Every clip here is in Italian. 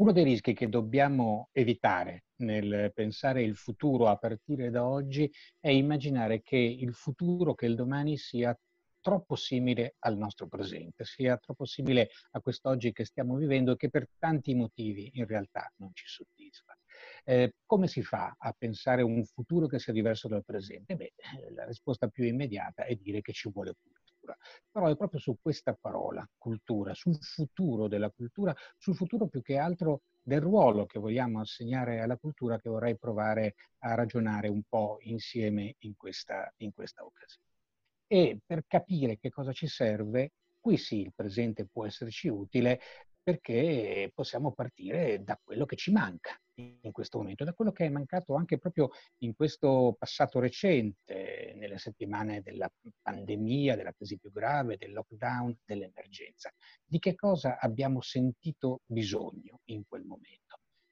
Uno dei rischi che dobbiamo evitare nel pensare il futuro a partire da oggi è immaginare che il futuro, che il domani sia troppo simile al nostro presente, sia troppo simile a quest'oggi che stiamo vivendo e che per tanti motivi in realtà non ci soddisfa. Eh, come si fa a pensare un futuro che sia diverso dal presente? Beh, la risposta più immediata è dire che ci vuole cultura cultura. Però è proprio su questa parola, cultura, sul futuro della cultura, sul futuro più che altro del ruolo che vogliamo assegnare alla cultura che vorrei provare a ragionare un po' insieme in questa, in questa occasione. E per capire che cosa ci serve, qui sì il presente può esserci utile, perché possiamo partire da quello che ci manca in questo momento, da quello che è mancato anche proprio in questo passato recente, nelle settimane della pandemia, della crisi più grave, del lockdown, dell'emergenza. Di che cosa abbiamo sentito bisogno in quel momento?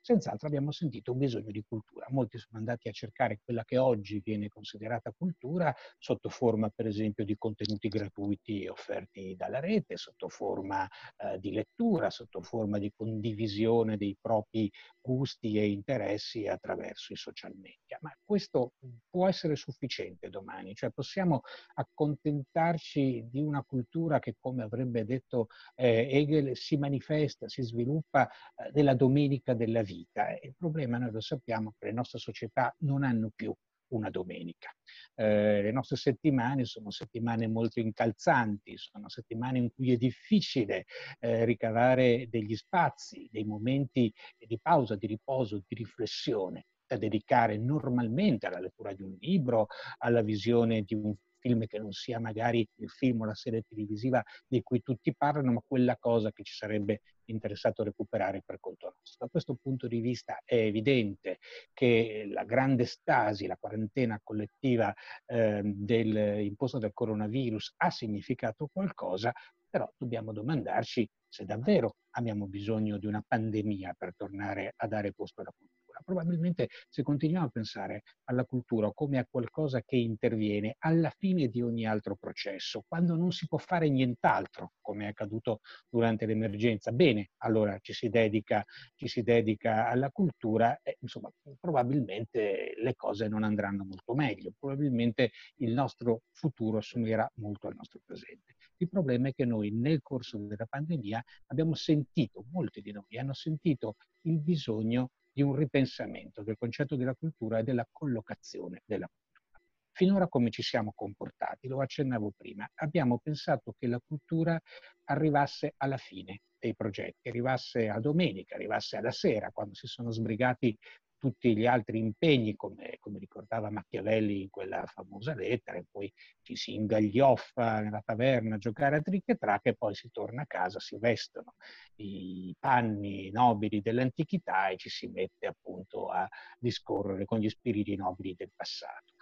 Senz'altro abbiamo sentito un bisogno di cultura. Molti sono andati a cercare quella che oggi viene considerata cultura sotto forma, per esempio, di contenuti gratuiti offerti dalla rete, sotto forma eh, di lettura, sotto forma di condivisione dei propri gusti e interessi attraverso i social media. Ma questo può essere sufficiente domani, cioè possiamo accontentarci di una cultura che, come avrebbe detto eh, Hegel, si manifesta, si sviluppa eh, nella domenica della vita vita. Il problema, noi lo sappiamo, che le nostre società non hanno più una domenica. Eh, le nostre settimane sono settimane molto incalzanti, sono settimane in cui è difficile eh, ricavare degli spazi, dei momenti di pausa, di riposo, di riflessione da dedicare normalmente alla lettura di un libro, alla visione di un film che non sia magari il film o la serie televisiva di cui tutti parlano, ma quella cosa che ci sarebbe interessato recuperare per conto nostro. Da questo punto di vista è evidente che la grande stasi, la quarantena collettiva eh, del, imposta dal coronavirus ha significato qualcosa, però dobbiamo domandarci se davvero abbiamo bisogno di una pandemia per tornare a dare posto alla cultura cultura. Probabilmente se continuiamo a pensare alla cultura come a qualcosa che interviene alla fine di ogni altro processo, quando non si può fare nient'altro, come è accaduto durante l'emergenza, bene, allora ci si dedica, ci si dedica alla cultura e insomma probabilmente le cose non andranno molto meglio, probabilmente il nostro futuro assomiglierà molto al nostro presente. Il problema è che noi nel corso della pandemia abbiamo sentito, molti di noi hanno sentito il bisogno di un ripensamento del concetto della cultura e della collocazione della cultura. Finora come ci siamo comportati? Lo accennavo prima. Abbiamo pensato che la cultura arrivasse alla fine dei progetti, arrivasse a domenica, arrivasse alla sera, quando si sono sbrigati tutti gli altri impegni, come, come, ricordava Machiavelli in quella famosa lettera, in cui ci si ingaglioffa nella taverna a giocare a trick e track e poi si torna a casa, si vestono i panni nobili dell'antichità e ci si mette appunto a discorrere con gli spiriti nobili del passato.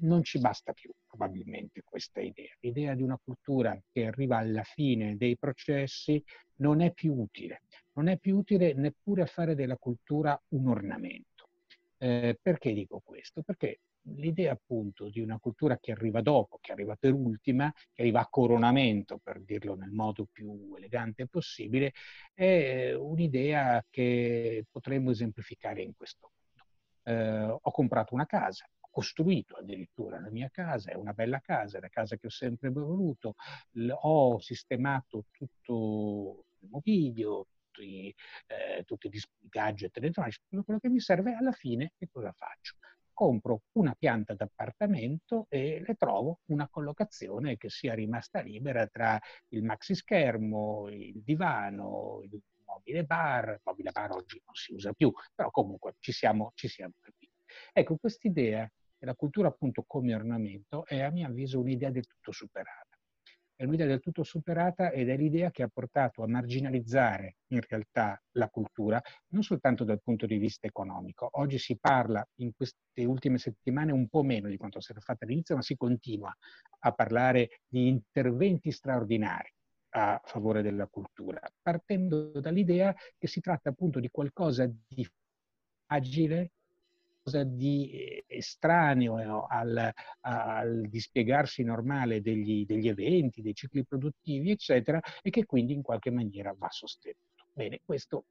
Non ci basta più probabilmente questa idea. L'idea di una cultura che arriva alla fine dei processi non è più utile. Non è più utile neppure fare della cultura un ornamento. Eh, perché dico questo? Perché l'idea appunto di una cultura che arriva dopo, che arriva per ultima, che arriva a coronamento, per dirlo nel modo più elegante possibile, è un'idea che potremmo esemplificare in questo modo. Eh, ho comprato una casa, costruito addirittura la mia casa, è una bella casa, è la casa che ho sempre voluto, ho sistemato tutto il mobilio, tutti, eh, tutti gli gadget elettronici, quello che mi serve alla fine che cosa faccio? Compro una pianta d'appartamento e le trovo una collocazione che sia rimasta libera tra il maxi schermo, il divano, il mobile bar, il mobile bar oggi non si usa più, però comunque ci siamo, ci siamo capiti. Ecco, quest'idea della cultura appunto come ornamento è a mio avviso un'idea del tutto superata è un'idea del tutto superata ed è l'idea che ha portato a marginalizzare in realtà la cultura, non soltanto dal punto di vista economico. Oggi si parla in queste ultime settimane un po' meno di quanto si era fatto all'inizio, ma si continua a parlare di interventi straordinari a favore della cultura, partendo dall'idea che si tratta appunto di qualcosa di agile, di eh, estraneo al, al dispiegarsi normale degli, degli eventi, dei cicli produttivi, eccetera, e che quindi in qualche maniera va sostenuto. Bene, questo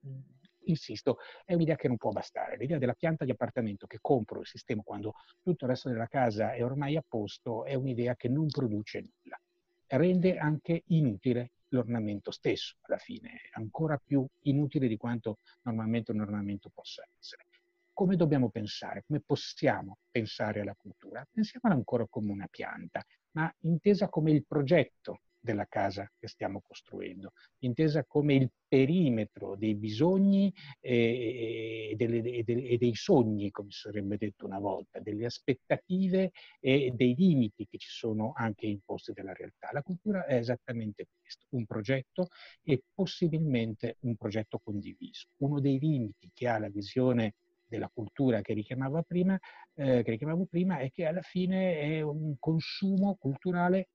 insisto, è un'idea che non può bastare. L'idea della pianta di appartamento che compro il sistema quando tutto il resto della casa è ormai a posto è un'idea che non produce nulla. Rende anche inutile l'ornamento stesso, alla fine, ancora più inutile di quanto normalmente un ornamento possa essere. Come dobbiamo pensare? Come possiamo pensare alla cultura? Pensiamola ancora come una pianta, ma intesa come il progetto della casa che stiamo costruendo, intesa come il perimetro dei bisogni e, delle, e, e, dei sogni, come sarebbe detto una volta, delle aspettative e dei limiti che ci sono anche imposti dalla realtà. La cultura è esattamente questo, un progetto e possibilmente un progetto condiviso. Uno dei limiti che ha la visione della cultura che richiamavo prima, eh, che richiamavo prima è che alla fine è un consumo culturale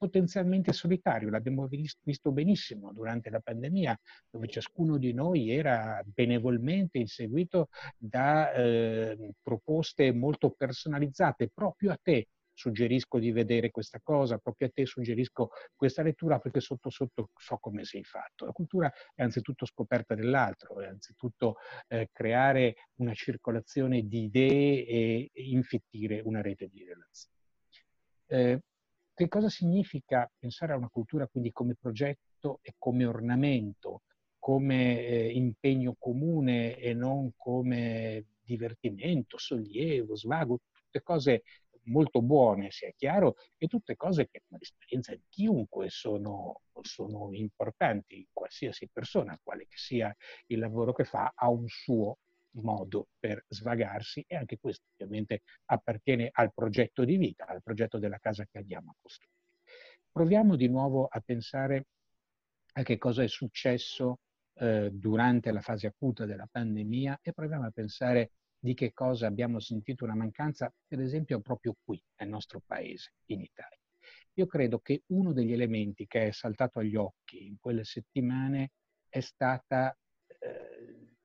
potenzialmente solitario. L'abbiamo visto benissimo durante la pandemia, dove ciascuno di noi era benevolmente inseguito da eh, proposte molto personalizzate proprio a te. Suggerisco di vedere questa cosa, proprio a te suggerisco questa lettura perché sotto sotto so come sei fatto. La cultura è anzitutto scoperta dell'altro, è anzitutto eh, creare una circolazione di idee e infittire una rete di relazioni. Eh, che cosa significa pensare a una cultura quindi come progetto e come ornamento, come eh, impegno comune e non come divertimento, sollievo, svago, tutte cose molto buone, sia chiaro, e tutte cose che nell'esperienza di chiunque sono, sono importanti, qualsiasi persona, quale che sia il lavoro che fa, ha un suo modo per svagarsi e anche questo ovviamente appartiene al progetto di vita, al progetto della casa che andiamo a costruire. Proviamo di nuovo a pensare a che cosa è successo eh, durante la fase acuta della pandemia e proviamo a pensare di che cosa abbiamo sentito una mancanza, per esempio, proprio qui, nel nostro paese, in Italia. Io credo che uno degli elementi che è saltato agli occhi in quelle settimane è stata eh,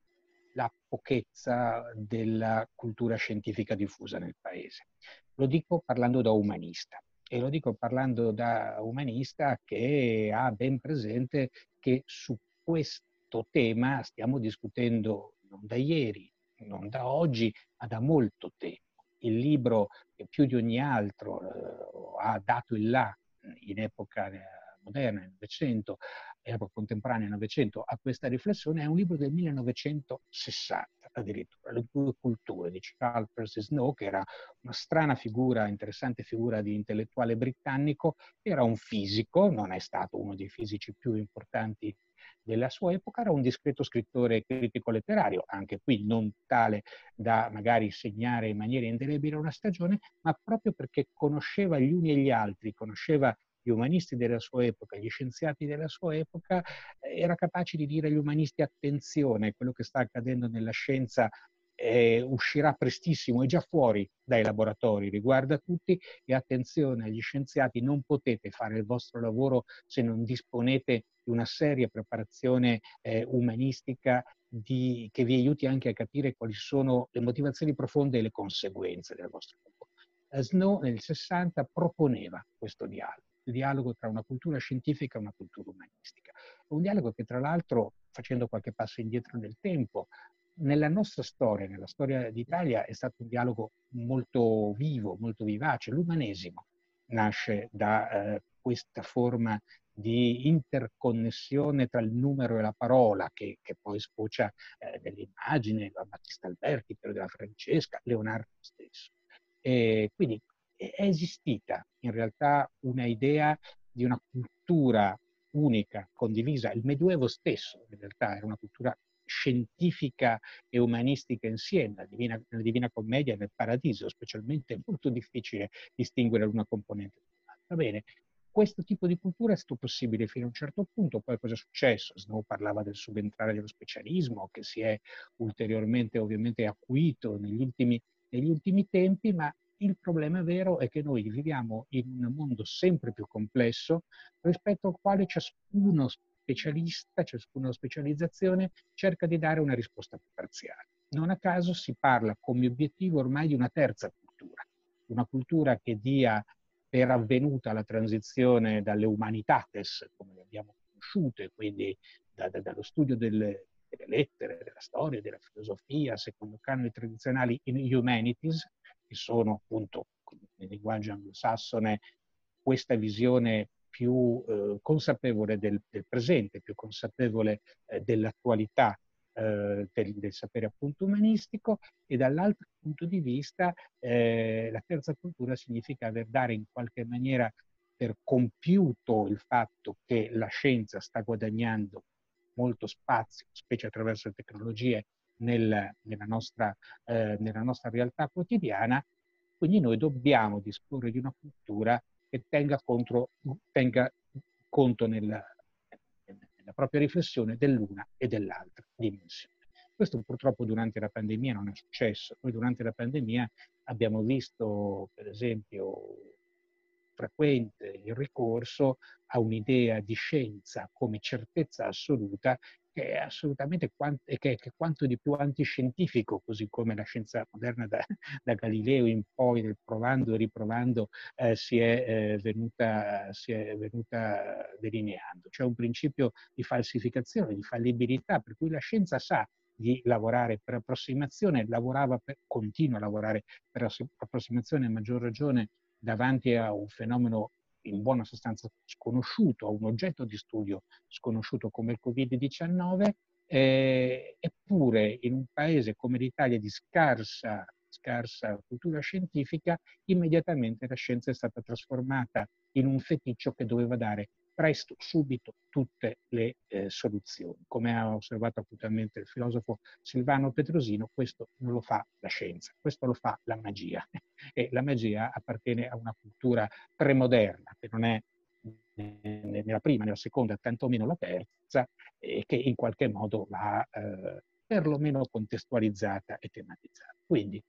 la pochezza della cultura scientifica diffusa nel paese. Lo dico parlando da umanista e lo dico parlando da umanista che ha ben presente che su questo tema stiamo discutendo non da ieri, non da oggi, ma da molto tempo. Il libro che più di ogni altro eh, ha dato il là in epoca eh, moderna, nel Novecento, epoca contemporanea, Novecento, a questa riflessione, è un libro del 1960 addirittura, Le due culture di Charles Percy Snow, che era una strana figura, interessante figura di intellettuale britannico, era un fisico, non è stato uno dei fisici più importanti della sua epoca, era un discreto scrittore critico letterario, anche qui non tale da magari segnare in maniera indelebile una stagione, ma proprio perché conosceva gli uni e gli altri, conosceva gli umanisti della sua epoca, gli scienziati della sua epoca, eh, era capace di dire agli umanisti attenzione, quello che sta accadendo nella scienza eh, uscirà prestissimo, è già fuori dai laboratori, riguarda tutti e attenzione agli scienziati, non potete fare il vostro lavoro se non disponete di una seria preparazione eh, umanistica di, che vi aiuti anche a capire quali sono le motivazioni profonde e le conseguenze del vostro lavoro. Snow nel 60 proponeva questo dialogo dialogo tra una cultura scientifica e una cultura umanistica. Un dialogo che tra l'altro, facendo qualche passo indietro nel tempo, nella nostra storia, nella storia d'Italia, è stato un dialogo molto vivo, molto vivace. L'umanesimo nasce da eh, questa forma di interconnessione tra il numero e la parola che, che poi sfocia eh, nell'immagine, Battista Alberti, Piero della Francesca, Leonardo stesso. E quindi è esistita in realtà una idea di una cultura unica, condivisa. Il Medioevo stesso in realtà era una cultura scientifica e umanistica insieme, la Divina, nella Divina Commedia e nel Paradiso, specialmente è molto difficile distinguere una componente dall'altra. Bene, questo tipo di cultura è stato possibile fino a un certo punto, poi cosa è successo? Snow parlava del subentrare dello specialismo che si è ulteriormente ovviamente acuito negli ultimi, negli ultimi tempi, ma il problema vero è che noi viviamo in un mondo sempre più complesso rispetto al quale ciascuno specialista, ciascuna specializzazione cerca di dare una risposta parziale. Non a caso si parla come obiettivo ormai di una terza cultura, una cultura che dia per avvenuta la transizione dalle umanitates, come le abbiamo conosciute, quindi da, da, dallo studio del, delle lettere, della storia, della filosofia, secondo canoni tradizionali in humanities, che sono appunto nel linguaggio anglosassone questa visione più eh, consapevole del, del, presente, più consapevole eh, dell'attualità eh, del, del, sapere appunto umanistico e dall'altro punto di vista eh, la terza cultura significa aver dare in qualche maniera per compiuto il fatto che la scienza sta guadagnando molto spazio, specie attraverso le tecnologie, nel, nella, nostra, eh, nella nostra realtà quotidiana, quindi noi dobbiamo disporre di una cultura che tenga, contro, tenga conto nella, nella propria riflessione dell'una e dell'altra dimensione. Questo purtroppo durante la pandemia non è successo. Noi durante la pandemia abbiamo visto, per esempio, frequente il ricorso a un'idea di scienza come certezza assoluta che è assolutamente quant- che, che è quanto di più antiscientifico, così come la scienza moderna da, da Galileo in poi, provando e riprovando, eh, si, è, eh, venuta, si è venuta delineando. C'è un principio di falsificazione, di fallibilità, per cui la scienza sa di lavorare per approssimazione, lavorava per, continua a lavorare per approssimazione, a maggior ragione davanti a un fenomeno in buona sostanza sconosciuto, a un oggetto di studio sconosciuto come il Covid-19, eh, eppure in un paese come l'Italia di scarsa, scarsa cultura scientifica, immediatamente la scienza è stata trasformata in un feticcio che doveva dare presto, subito, tutte le eh, soluzioni. Come ha osservato acutamente il filosofo Silvano Petrosino, questo non lo fa la scienza, questo lo fa la magia. E la magia appartiene a una cultura premoderna, che non è nella prima, nella seconda, tantomeno la terza, e che in qualche modo va eh, perlomeno contestualizzata e tematizzata. Quindi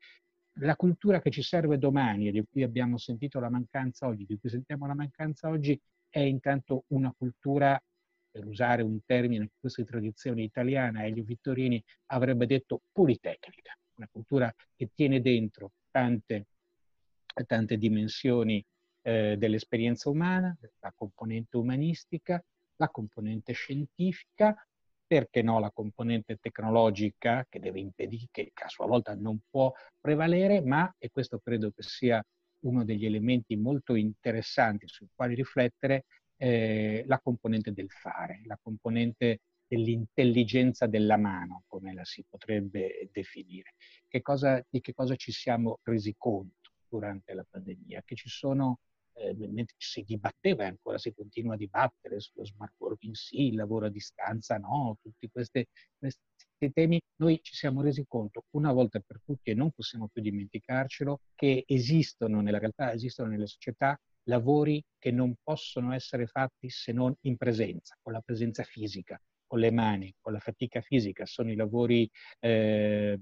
la cultura che ci serve domani e di cui abbiamo sentito la mancanza oggi, di cui sentiamo la mancanza oggi, è intanto una cultura, per usare un termine che questa tradizione italiana, Elio Vittorini avrebbe detto politecnica, una cultura che tiene dentro tante, tante dimensioni eh, dell'esperienza umana, la componente umanistica, la componente scientifica, perché no la componente tecnologica che deve impedire, che a sua volta non può prevalere, ma, e questo credo che sia uno degli elementi molto interessanti sui quali riflettere eh, la componente del fare, la componente dell'intelligenza della mano, come la si potrebbe definire. Che cosa, di che cosa ci siamo resi conto durante la pandemia? Che ci sono eh, mentre si dibatteva e ancora si continua a dibattere sullo smart working sì, il lavoro a distanza no, tutti questi, questi temi, noi ci siamo resi conto una volta per tutti e non possiamo più dimenticarcelo che esistono nella realtà, esistono nelle società lavori che non possono essere fatti se non in presenza, con la presenza fisica, con le mani, con la fatica fisica. Sono i lavori eh,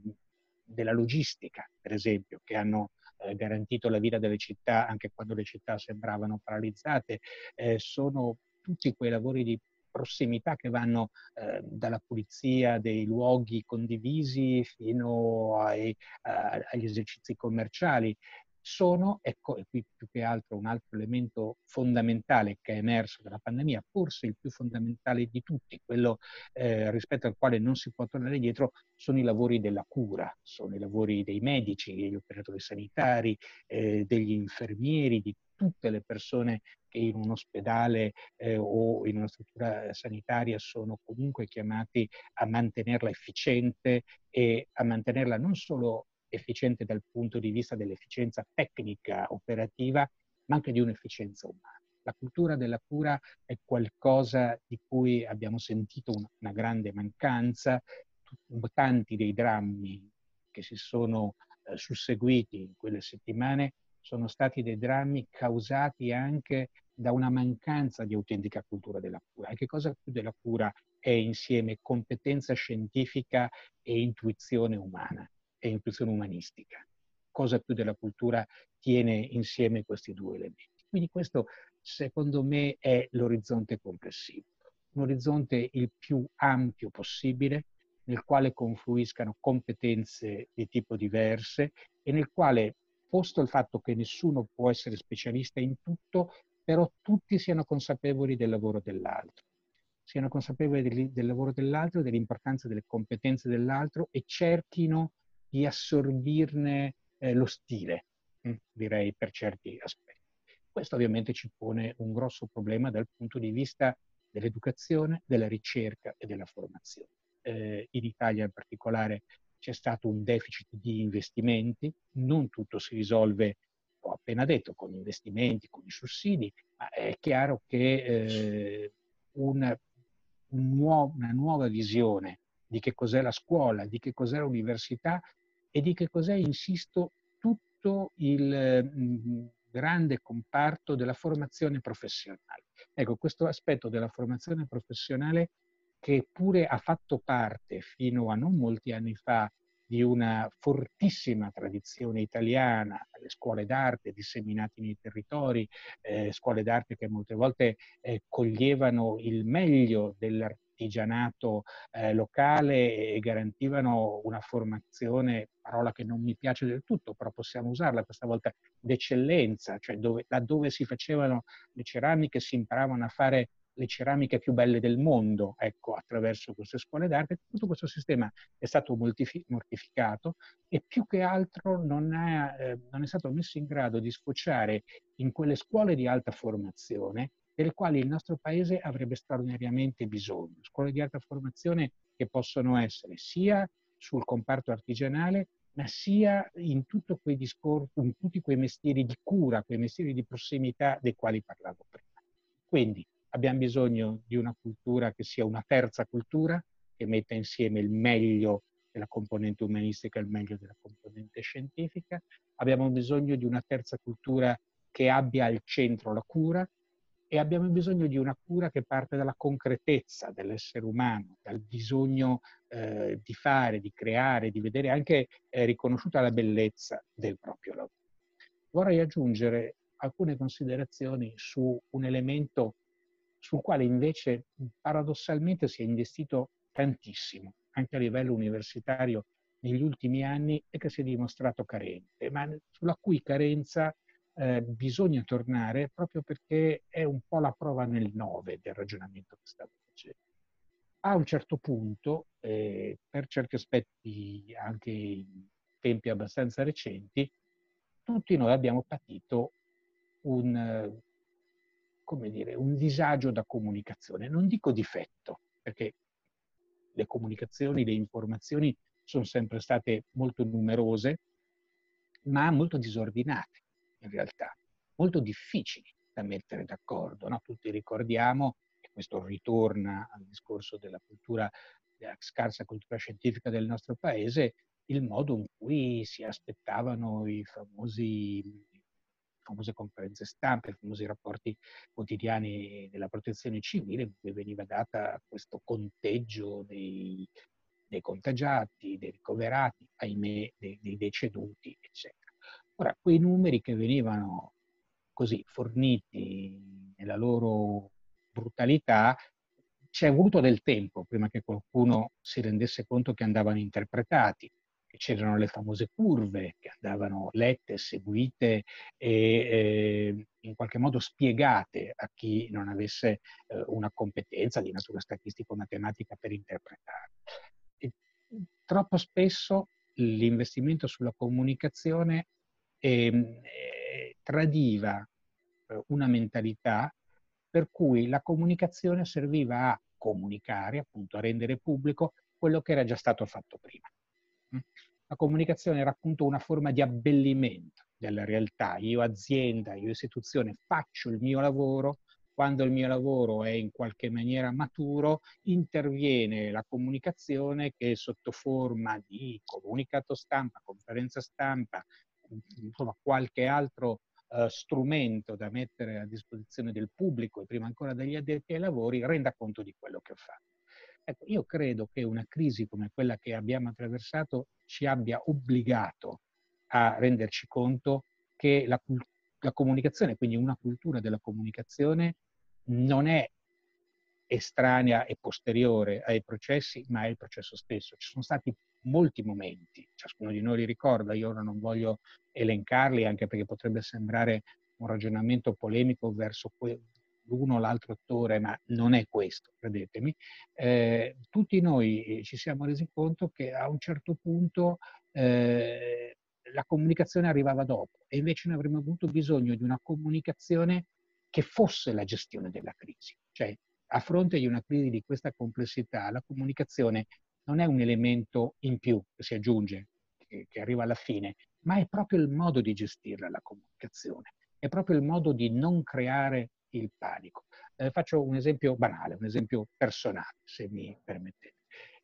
della logistica, per esempio, che hanno eh, garantito la vita delle città anche quando le città sembravano paralizzate, eh, sono tutti quei lavori di prossimità che vanno eh, dalla pulizia dei luoghi condivisi fino ai, agli esercizi commerciali sono, ecco, e qui più che altro un altro elemento fondamentale che è emerso dalla pandemia, forse il più fondamentale di tutti, quello eh, rispetto al quale non si può tornare indietro, sono i lavori della cura, sono i lavori dei medici, degli operatori sanitari, eh, degli infermieri, di tutte le persone che in un ospedale eh, o in una struttura sanitaria sono comunque chiamati a mantenerla efficiente e a mantenerla non solo efficiente dal punto di vista dell'efficienza tecnica operativa, ma anche di un'efficienza umana. La cultura della cura è qualcosa di cui abbiamo sentito una, grande mancanza, tanti dei drammi che si sono eh, susseguiti in quelle settimane sono stati dei drammi causati anche da una mancanza di autentica cultura della cura. E che cosa più della cura è insieme competenza scientifica e intuizione umana? E intuizione umanistica. Cosa più della cultura tiene insieme questi due elementi. Quindi questo, secondo me, è l'orizzonte complessivo. Un orizzonte il più ampio possibile, nel quale confluiscano competenze di tipo diverse e nel quale, posto il fatto che nessuno può essere specialista in tutto, però tutti siano consapevoli del lavoro dell'altro. siano consapevoli del, del lavoro dell'altro, dell'importanza delle competenze dell'altro e cerchino di assorbirne eh, lo stile, mh, hm, direi per certi aspetti. Questo ovviamente ci pone un grosso problema dal punto di vista dell'educazione, della ricerca e della formazione. Eh, in Italia in particolare c'è stato un deficit di investimenti, non tutto si risolve, ho appena detto, con investimenti, con i sussidi, ma è chiaro che eh, una, un nuovo, una nuova visione di che cos'è la scuola, di che cos'è l'università e di che cos'è, insisto, tutto il mh, grande comparto della formazione professionale. Ecco, questo aspetto della formazione professionale che pure ha fatto parte fino a non molti anni fa di una fortissima tradizione italiana, le scuole d'arte disseminate nei territori, eh, scuole d'arte che molte volte eh, coglievano il meglio dell'artigianato eh, locale e garantivano una formazione, parola che non mi piace del tutto, però possiamo usarla questa volta, d'eccellenza, cioè dove, laddove si facevano le ceramiche si imparavano a fare le ceramiche più belle del mondo, ecco, attraverso queste scuole d'arte. Tutto questo sistema è stato mortificato e più che altro non è, eh, non è stato messo in grado di sfociare in quelle scuole di alta formazione delle quali il nostro paese avrebbe straordinariamente bisogno. Scuole di alta formazione che possono essere sia sul comparto artigianale, ma sia in, discorsi, in tutti quei mestieri di cura, quei mestieri di prossimità dei quali parlavo prima. Quindi Abbiamo bisogno di una cultura che sia una terza cultura, che metta insieme il meglio della componente umanistica e il meglio della componente scientifica. Abbiamo bisogno di una terza cultura che abbia al centro la cura e abbiamo bisogno di una cura che parte dalla concretezza dell'essere umano, dal bisogno eh, di fare, di creare, di vedere anche eh, riconosciuta la bellezza del proprio lavoro. Vorrei aggiungere alcune considerazioni su un elemento sul quale invece paradossalmente si è investito tantissimo, anche a livello universitario negli ultimi anni e che si è dimostrato carente, ma sulla cui carenza eh, bisogna tornare proprio perché è un po' la prova nel nove del ragionamento che stavo facendo. A un certo punto, eh, per certi aspetti anche in tempi abbastanza recenti, tutti noi abbiamo patito un dire, un disagio da comunicazione. Non dico difetto, perché le comunicazioni, le informazioni sono sempre state molto numerose, ma molto disordinate in realtà, molto difficili da mettere d'accordo. No? Tutti ricordiamo, e questo ritorna al discorso della cultura, della scarsa cultura scientifica del nostro paese, il modo in cui si aspettavano i famosi famose conferenze stampe, i famosi rapporti quotidiani della protezione civile, cui veniva data questo conteggio dei, dei contagiati, dei ricoverati, ahimè, dei, dei deceduti, eccetera. Ora, quei numeri che venivano così forniti nella loro brutalità, ci è voluto del tempo prima che qualcuno si rendesse conto che andavano interpretati c'erano le famose curve che andavano lette, seguite e eh, in qualche modo spiegate a chi non avesse eh, una competenza di natura statistico-matematica per interpretare. E troppo spesso l'investimento sulla comunicazione eh, tradiva eh, una mentalità per cui la comunicazione serviva a comunicare, appunto a rendere pubblico quello che era già stato fatto prima. La comunicazione era appunto una forma di abbellimento della realtà. Io azienda, io istituzione faccio il mio lavoro, quando il mio lavoro è in qualche maniera maturo, interviene la comunicazione che sotto forma di comunicato stampa, conferenza stampa, insomma qualche altro uh, strumento da mettere a disposizione del pubblico e prima ancora degli addetti ai lavori renda conto di quello che fatto. Ecco, io credo che una crisi come quella che abbiamo attraversato ci abbia obbligato a renderci conto che la, la comunicazione, quindi una cultura della comunicazione, non è estranea e posteriore ai processi, ma è il processo stesso. Ci sono stati molti momenti, ciascuno di noi li ricorda, io ora non voglio elencarli anche perché potrebbe sembrare un ragionamento polemico verso l'uno o l'altro attore, ma non è questo, credetemi, eh, tutti noi ci siamo resi conto che a un certo punto eh, la comunicazione arrivava dopo e invece noi avremmo avuto bisogno di una comunicazione che fosse la gestione della crisi. Cioè, a fronte di una crisi di questa complessità, la comunicazione non è un elemento in più che si aggiunge, che, che arriva alla fine, ma è proprio il modo di gestirla la comunicazione, è proprio il modo di non creare il panico. Eh, faccio un esempio banale, un esempio personale, se mi permettete.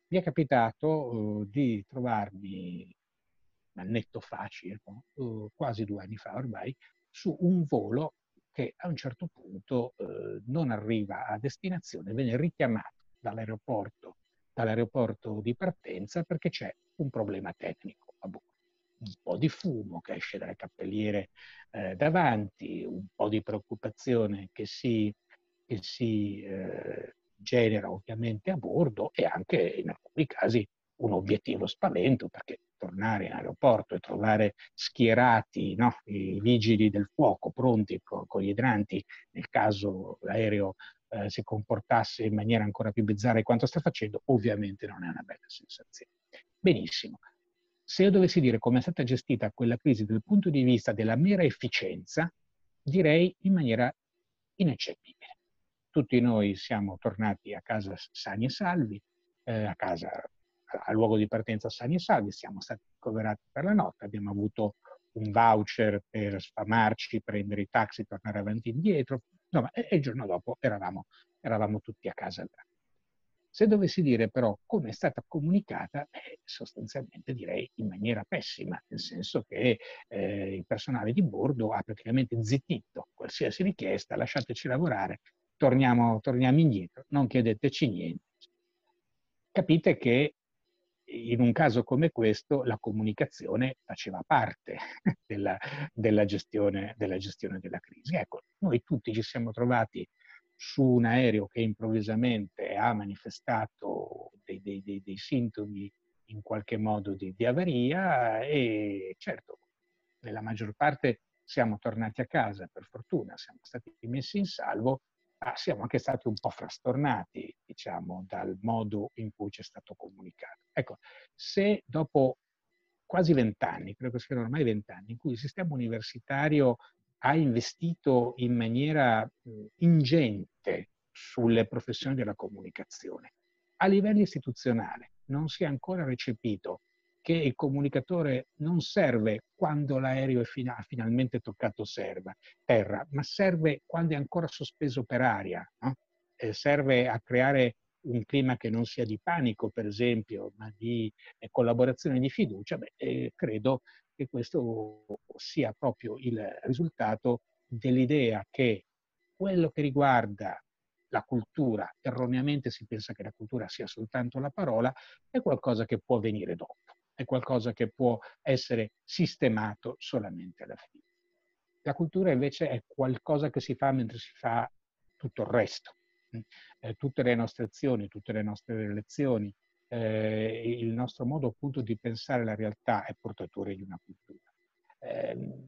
Mi è capitato uh, di trovarmi al netto facile, uh, quasi due anni fa ormai, su un volo che a un certo punto uh, non arriva a destinazione, viene richiamato dall'aeroporto, dall'aeroporto di partenza perché c'è un problema tecnico un po' di fumo che esce dalle cappelliere eh, davanti, un po' di preoccupazione che si, che si eh, genera ovviamente a bordo e anche in alcuni casi un obiettivo spavento perché tornare in aeroporto e trovare schierati no, i vigili del fuoco pronti con, con gli idranti nel caso l'aereo eh, si comportasse in maniera ancora più bizzarra di quanto sta facendo, ovviamente non è una bella sensazione. Benissimo, se io dovessi dire come è stata gestita quella crisi dal punto di vista della mera efficienza, direi in maniera ineccepibile. Tutti noi siamo tornati a casa sani e salvi, eh, a casa, al luogo di partenza sani e salvi, siamo stati ricoverati per la notte, abbiamo avuto un voucher per sfamarci, prendere i taxi, tornare avanti e indietro, insomma, e, e il giorno dopo eravamo, eravamo tutti a casa. Se dovessi dire però come è stata comunicata, eh, sostanzialmente direi in maniera pessima, nel senso che eh, il personale di bordo ha praticamente zittito qualsiasi richiesta, lasciateci lavorare, torniamo, torniamo indietro, non chiedeteci niente. Capite che in un caso come questo la comunicazione faceva parte della, della, gestione, della gestione della crisi. Ecco, noi tutti ci siamo trovati su un aereo che improvvisamente ha manifestato dei, dei, dei, dei sintomi in qualche modo di, di, avaria e certo, nella maggior parte siamo tornati a casa, per fortuna, siamo stati messi in salvo, ma siamo anche stati un po' frastornati, diciamo, dal modo in cui ci è stato comunicato. Ecco, se dopo quasi vent'anni, credo che siano ormai vent'anni, in cui il sistema universitario ha investito in maniera ingente sulle professioni della comunicazione. A livello istituzionale non si è ancora recepito che il comunicatore non serve quando l'aereo ha finalmente toccato serva, terra, ma serve quando è ancora sospeso per aria. No? Eh, serve a creare un clima che non sia di panico, per esempio, ma di eh, collaborazione e di fiducia. Beh, eh, credo che questo sia proprio il risultato dell'idea che quello che riguarda la cultura, erroneamente si pensa che la cultura sia soltanto la parola, è qualcosa che può venire dopo, è qualcosa che può essere sistemato solamente alla fine. La cultura invece è qualcosa che si fa mentre si fa tutto il resto. Eh, tutte le nostre azioni, tutte le nostre relazioni, eh, il nostro modo appunto di pensare la realtà è portatore di una cultura. Eh,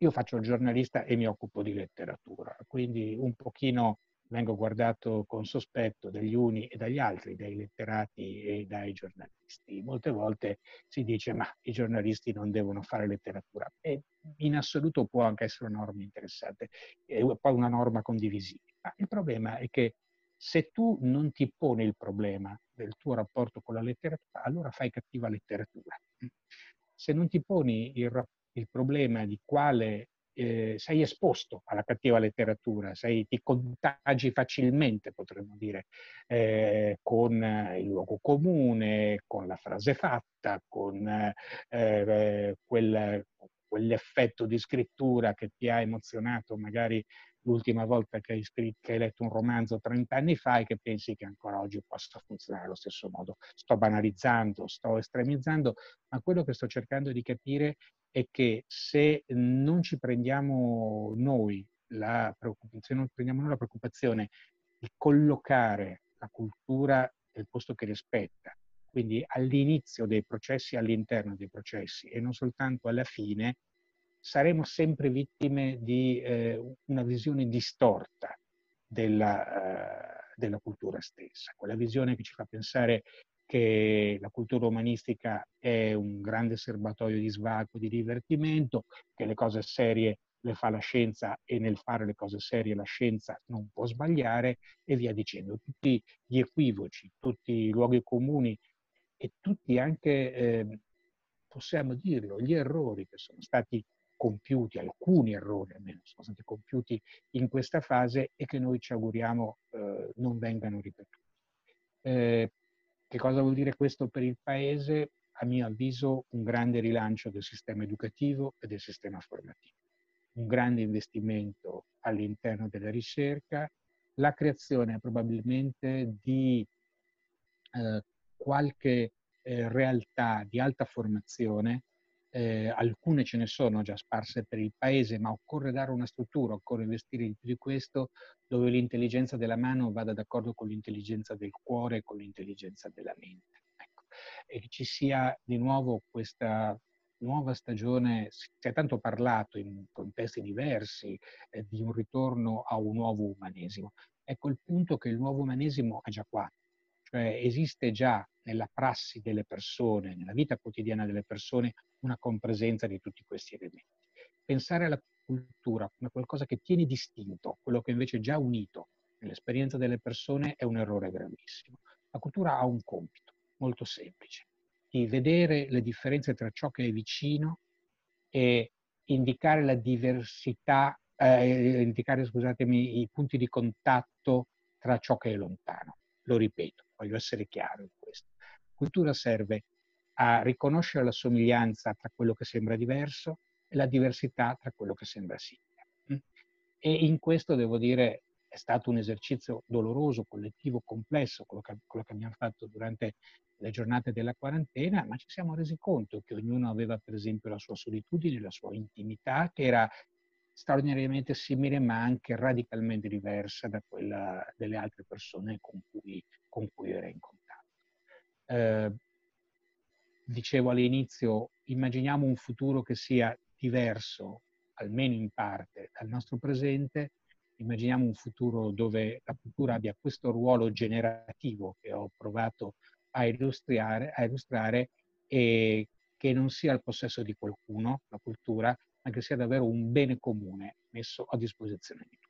io faccio il giornalista e mi occupo di letteratura, quindi un pochino vengo guardato con sospetto dagli uni e dagli altri, dai letterati e dai giornalisti. Molte volte si dice ma i giornalisti non devono fare letteratura e in assoluto può anche essere una norma interessante, è poi una norma condivisibile. Il problema è che se tu non ti poni il problema del tuo rapporto con la letteratura, allora fai cattiva letteratura. Se non ti poni il, il problema di quale eh, sei esposto alla cattiva letteratura, sei, ti contagi facilmente, potremmo dire, eh, con il luogo comune, con la frase fatta, con eh, quel, quell'effetto di scrittura che ti ha emozionato magari l'ultima volta che hai, scritto, che hai letto un romanzo 30 anni fa e che pensi che ancora oggi possa funzionare allo stesso modo. Sto banalizzando, sto estremizzando, ma quello che sto cercando di capire è che se non ci prendiamo noi la preoccupazione, non prendiamo noi la preoccupazione di collocare la cultura nel posto che rispetta, quindi all'inizio dei processi, all'interno dei processi e non soltanto alla fine, saremo sempre vittime di eh, una visione distorta della, uh, della cultura stessa, quella visione che ci fa pensare che la cultura umanistica è un grande serbatoio di svago, di divertimento, che le cose serie le fa la scienza e nel fare le cose serie la scienza non può sbagliare e via dicendo. Tutti gli equivoci, tutti i luoghi comuni e tutti anche, eh, possiamo dirlo, gli errori che sono stati compiuti, alcuni errori almeno sono stati compiuti in questa fase e che noi ci auguriamo eh, non vengano ripetuti. Eh, che cosa vuol dire questo per il Paese? A mio avviso un grande rilancio del sistema educativo e del sistema formativo, un grande investimento all'interno della ricerca, la creazione probabilmente di eh, qualche eh, realtà di alta formazione eh, alcune ce ne sono già sparse per il paese, ma occorre dare una struttura, occorre investire di più di questo, dove l'intelligenza della mano vada d'accordo con l'intelligenza del cuore e con l'intelligenza della mente. Ecco. E che ci sia di nuovo questa nuova stagione, si è tanto parlato in contesti diversi eh, di un ritorno a un nuovo umanesimo. Ecco il punto che il nuovo umanesimo è già qua, cioè esiste già nella prassi delle persone, nella vita quotidiana delle persone, una compresenza di tutti questi elementi. Pensare alla cultura come qualcosa che tiene distinto quello che invece è già unito nell'esperienza delle persone è un errore gravissimo. La cultura ha un compito molto semplice, di vedere le differenze tra ciò che è vicino e indicare la diversità, eh, indicare, scusatemi, i punti di contatto tra ciò che è lontano. Lo ripeto, voglio essere chiaro in questo. Cultura serve a riconoscere la somiglianza tra quello che sembra diverso e la diversità tra quello che sembra simile. Mm? E in questo devo dire è stato un esercizio doloroso, collettivo, complesso, quello che, quello che abbiamo fatto durante le giornate della quarantena, ma ci siamo resi conto che ognuno aveva per esempio la sua solitudine, la sua intimità, che era straordinariamente simile ma anche radicalmente diversa da quella delle altre persone con cui, con cui era in contatto. Eh, dicevo all'inizio, immaginiamo un futuro che sia diverso, almeno in parte, dal nostro presente, immaginiamo un futuro dove la cultura abbia questo ruolo generativo che ho provato a illustrare, a illustrare e che non sia al possesso di qualcuno, la cultura, ma che sia davvero un bene comune messo a disposizione di tutti.